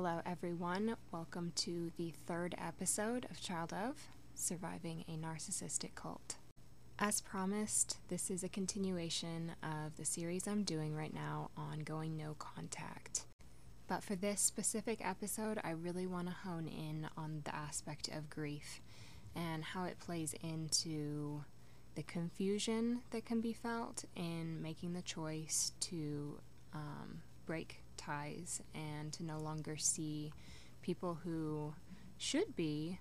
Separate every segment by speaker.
Speaker 1: Hello, everyone. Welcome to the third episode of Child of Surviving a Narcissistic Cult. As promised, this is a continuation of the series I'm doing right now on going no contact. But for this specific episode, I really want to hone in on the aspect of grief and how it plays into the confusion that can be felt in making the choice to um, break ties and to no longer see people who should be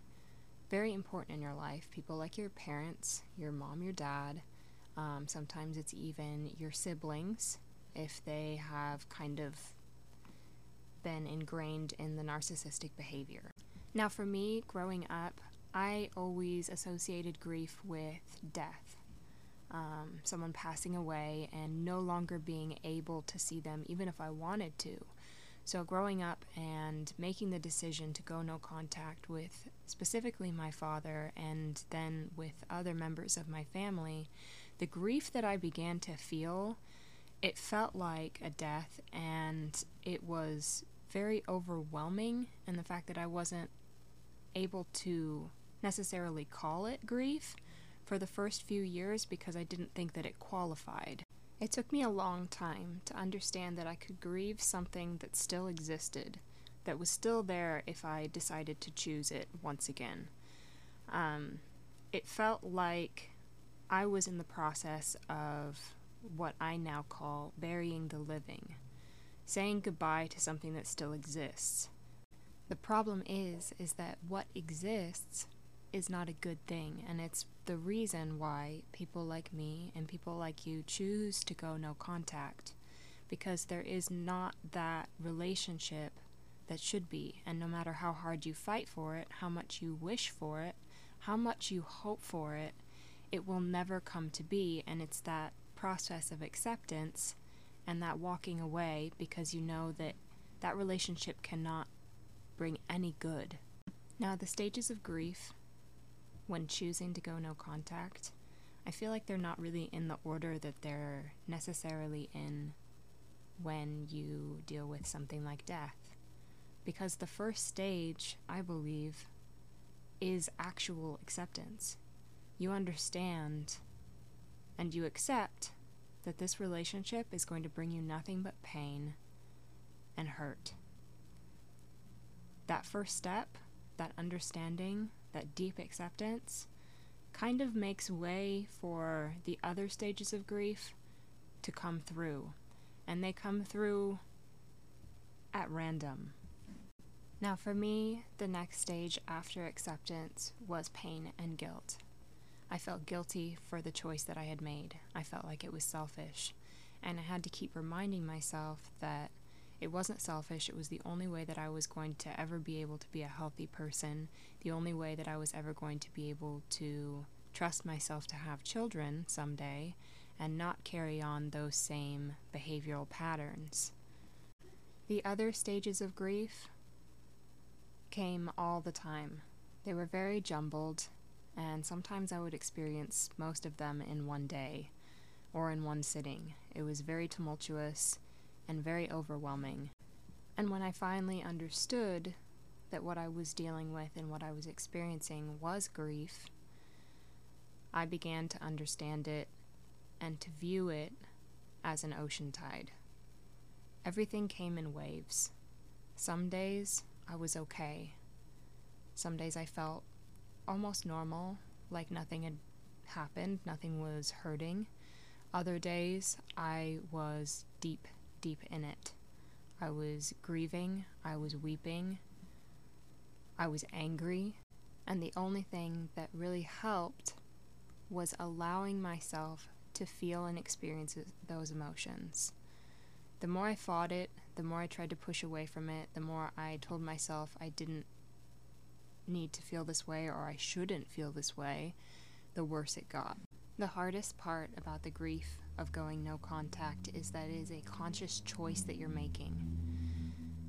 Speaker 1: very important in your life. People like your parents, your mom, your dad. Um, sometimes it's even your siblings if they have kind of been ingrained in the narcissistic behavior. Now, for me, growing up, I always associated grief with death um, someone passing away and no longer being able to see them, even if I wanted to. So, growing up and making the decision to go no contact with specifically my father and then with other members of my family, the grief that I began to feel, it felt like a death and it was very overwhelming. And the fact that I wasn't able to necessarily call it grief for the first few years because I didn't think that it qualified. It took me a long time to understand that I could grieve something that still existed, that was still there if I decided to choose it once again. Um, it felt like I was in the process of what I now call burying the living, saying goodbye to something that still exists. The problem is is that what exists is not a good thing, and it's the reason why people like me and people like you choose to go no contact because there is not that relationship that should be, and no matter how hard you fight for it, how much you wish for it, how much you hope for it, it will never come to be, and it's that process of acceptance and that walking away because you know that that relationship cannot bring any good. Now, the stages of grief when choosing to go no contact, I feel like they're not really in the order that they're necessarily in when you deal with something like death. Because the first stage, I believe, is actual acceptance. You understand and you accept that this relationship is going to bring you nothing but pain and hurt. That first step, that understanding, that deep acceptance kind of makes way for the other stages of grief to come through. And they come through at random. Now, for me, the next stage after acceptance was pain and guilt. I felt guilty for the choice that I had made. I felt like it was selfish. And I had to keep reminding myself that it wasn't selfish, it was the only way that I was going to ever be able to be a healthy person, the only way that I was ever going to be able to trust myself to have children someday and not carry on those same behavioral patterns. The other stages of grief came all the time. They were very jumbled, and sometimes I would experience most of them in one day or in one sitting. It was very tumultuous and very overwhelming. And when I finally understood that what I was dealing with and what I was experiencing was grief, I began to understand it and to view it as an ocean tide. Everything came in waves. Some days I was okay. Some days I felt almost normal, like nothing had happened, nothing was hurting. Other days I was deep deep in it. I was grieving, I was weeping, I was angry, and the only thing that really helped was allowing myself to feel and experience those emotions. The more I fought it, the more I tried to push away from it, the more I told myself I didn't need to feel this way or I shouldn't feel this way, the worse it got. The hardest part about the grief of going no contact is that it is a conscious choice that you're making.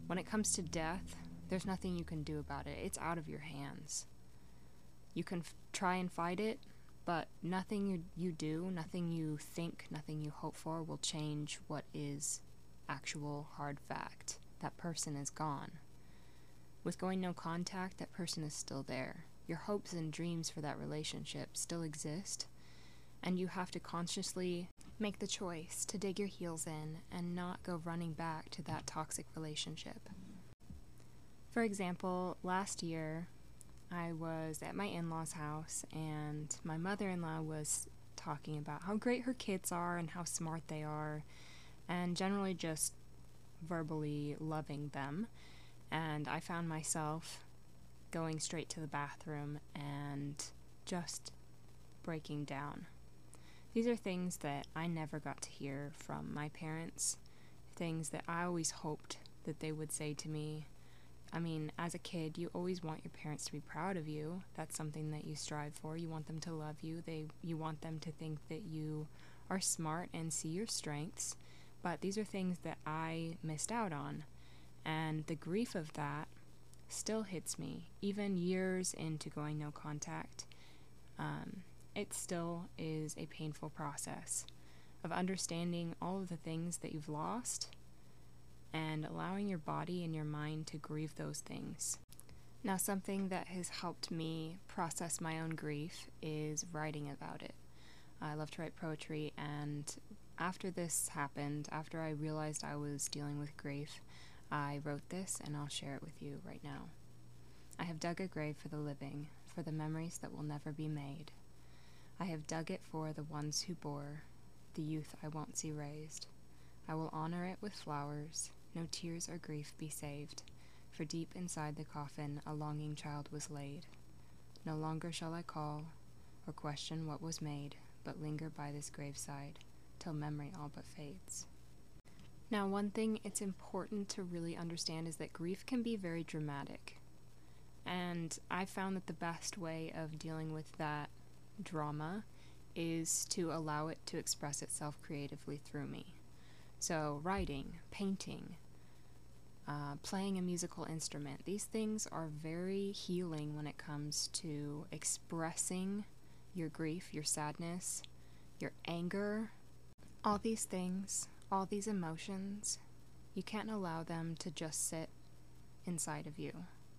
Speaker 1: When it comes to death, there's nothing you can do about it, it's out of your hands. You can f- try and fight it, but nothing you, you do, nothing you think, nothing you hope for will change what is actual hard fact. That person is gone. With going no contact, that person is still there. Your hopes and dreams for that relationship still exist, and you have to consciously make the choice to dig your heels in and not go running back to that toxic relationship. For example, last year I was at my in law's house and my mother in law was talking about how great her kids are and how smart they are, and generally just verbally loving them. And I found myself going straight to the bathroom and just breaking down. These are things that I never got to hear from my parents, things that I always hoped that they would say to me. I mean, as a kid, you always want your parents to be proud of you. That's something that you strive for. You want them to love you. They you want them to think that you are smart and see your strengths. But these are things that I missed out on. And the grief of that still hits me, even years into going no contact. Um, it still is a painful process of understanding all of the things that you've lost and allowing your body and your mind to grieve those things. Now, something that has helped me process my own grief is writing about it. I love to write poetry, and after this happened, after I realized I was dealing with grief, I wrote this and I'll share it with you right now. I have dug a grave for the living, for the memories that will never be made. I have dug it for the ones who bore the youth I won't see raised. I will honor it with flowers, no tears or grief be saved, for deep inside the coffin a longing child was laid. No longer shall I call or question what was made, but linger by this graveside till memory all but fades. Now, one thing it's important to really understand is that grief can be very dramatic. And I found that the best way of dealing with that drama is to allow it to express itself creatively through me. So, writing, painting, uh, playing a musical instrument, these things are very healing when it comes to expressing your grief, your sadness, your anger, all these things all these emotions, you can't allow them to just sit inside of you.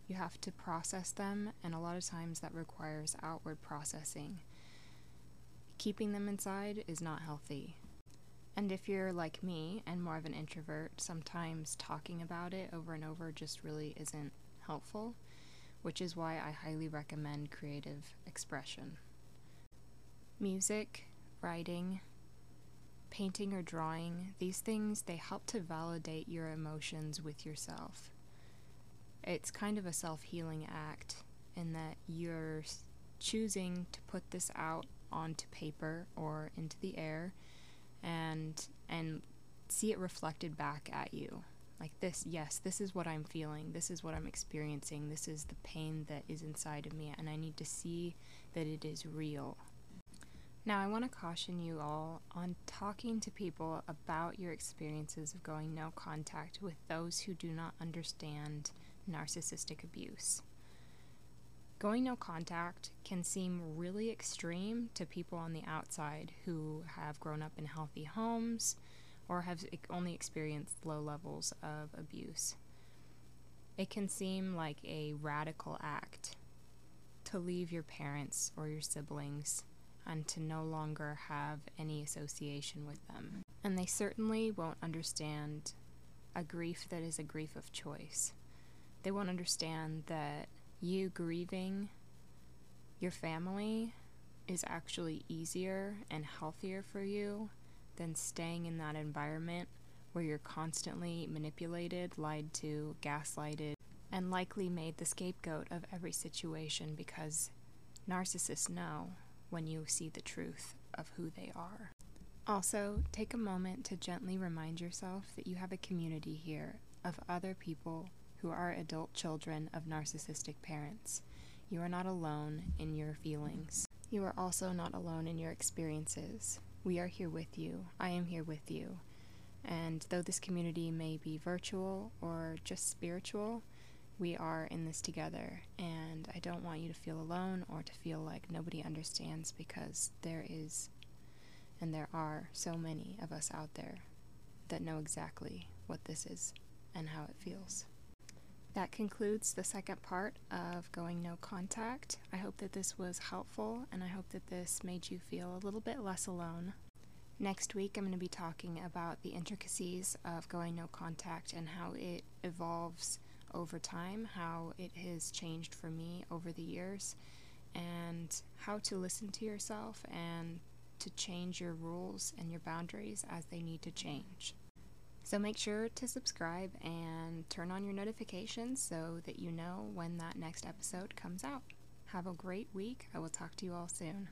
Speaker 1: You have to process them, and a lot of times that requires outward processing. Keeping them inside is not healthy. And if you're like me and more of an introvert, sometimes talking about it over and over just really isn't helpful, which is why I highly recommend creative expression. Music, writing, painting or drawing, these things, they help to validate your emotions with yourself. It's kind of a self healing act in that you're choosing to put this out onto paper or into the air and and see it reflected back at you. Like this yes this is what i'm feeling. This is what i'm experiencing. This is the pain that is inside of me and i need to see that it is real. Now, I want to caution you all on talking to people about your experiences of going no contact with those who do not understand narcissistic abuse. Going no contact can seem really extreme to people on the outside who have grown up in healthy homes or have only experienced low levels of abuse. It can seem like a radical act to leave your parents or your siblings and to no longer have any association with them. And they certainly won't understand a grief that is a grief of choice. They won't understand that you grieving your family is actually easier and healthier for you than staying in that environment where you're constantly manipulated, lied to, gaslighted, and likely made the scapegoat of every situation because narcissists know when you see the truth of who they are. Also, take a moment to gently remind yourself that you have a community here of other people who are adult children of narcissistic parents. You are not alone in your feelings. You are also not alone in your experiences. We are here with you. I am here with you. And though this community may be virtual or just spiritual, we are in this together, and I don't want you to feel alone or to feel like nobody understands because there is, and there are so many of us out there that know exactly what this is and how it feels. That concludes the second part of Going No Contact. I hope that this was helpful and I hope that this made you feel a little bit less alone. Next week, I'm going to be talking about the intricacies of going no contact and how it evolves over time, how it has changed for me over the years, and how to listen to yourself and to change your rules and your boundaries as they need to change. So make sure to subscribe and turn on your notifications so that you know when that next episode comes out. Have a great week. I will talk to you all soon.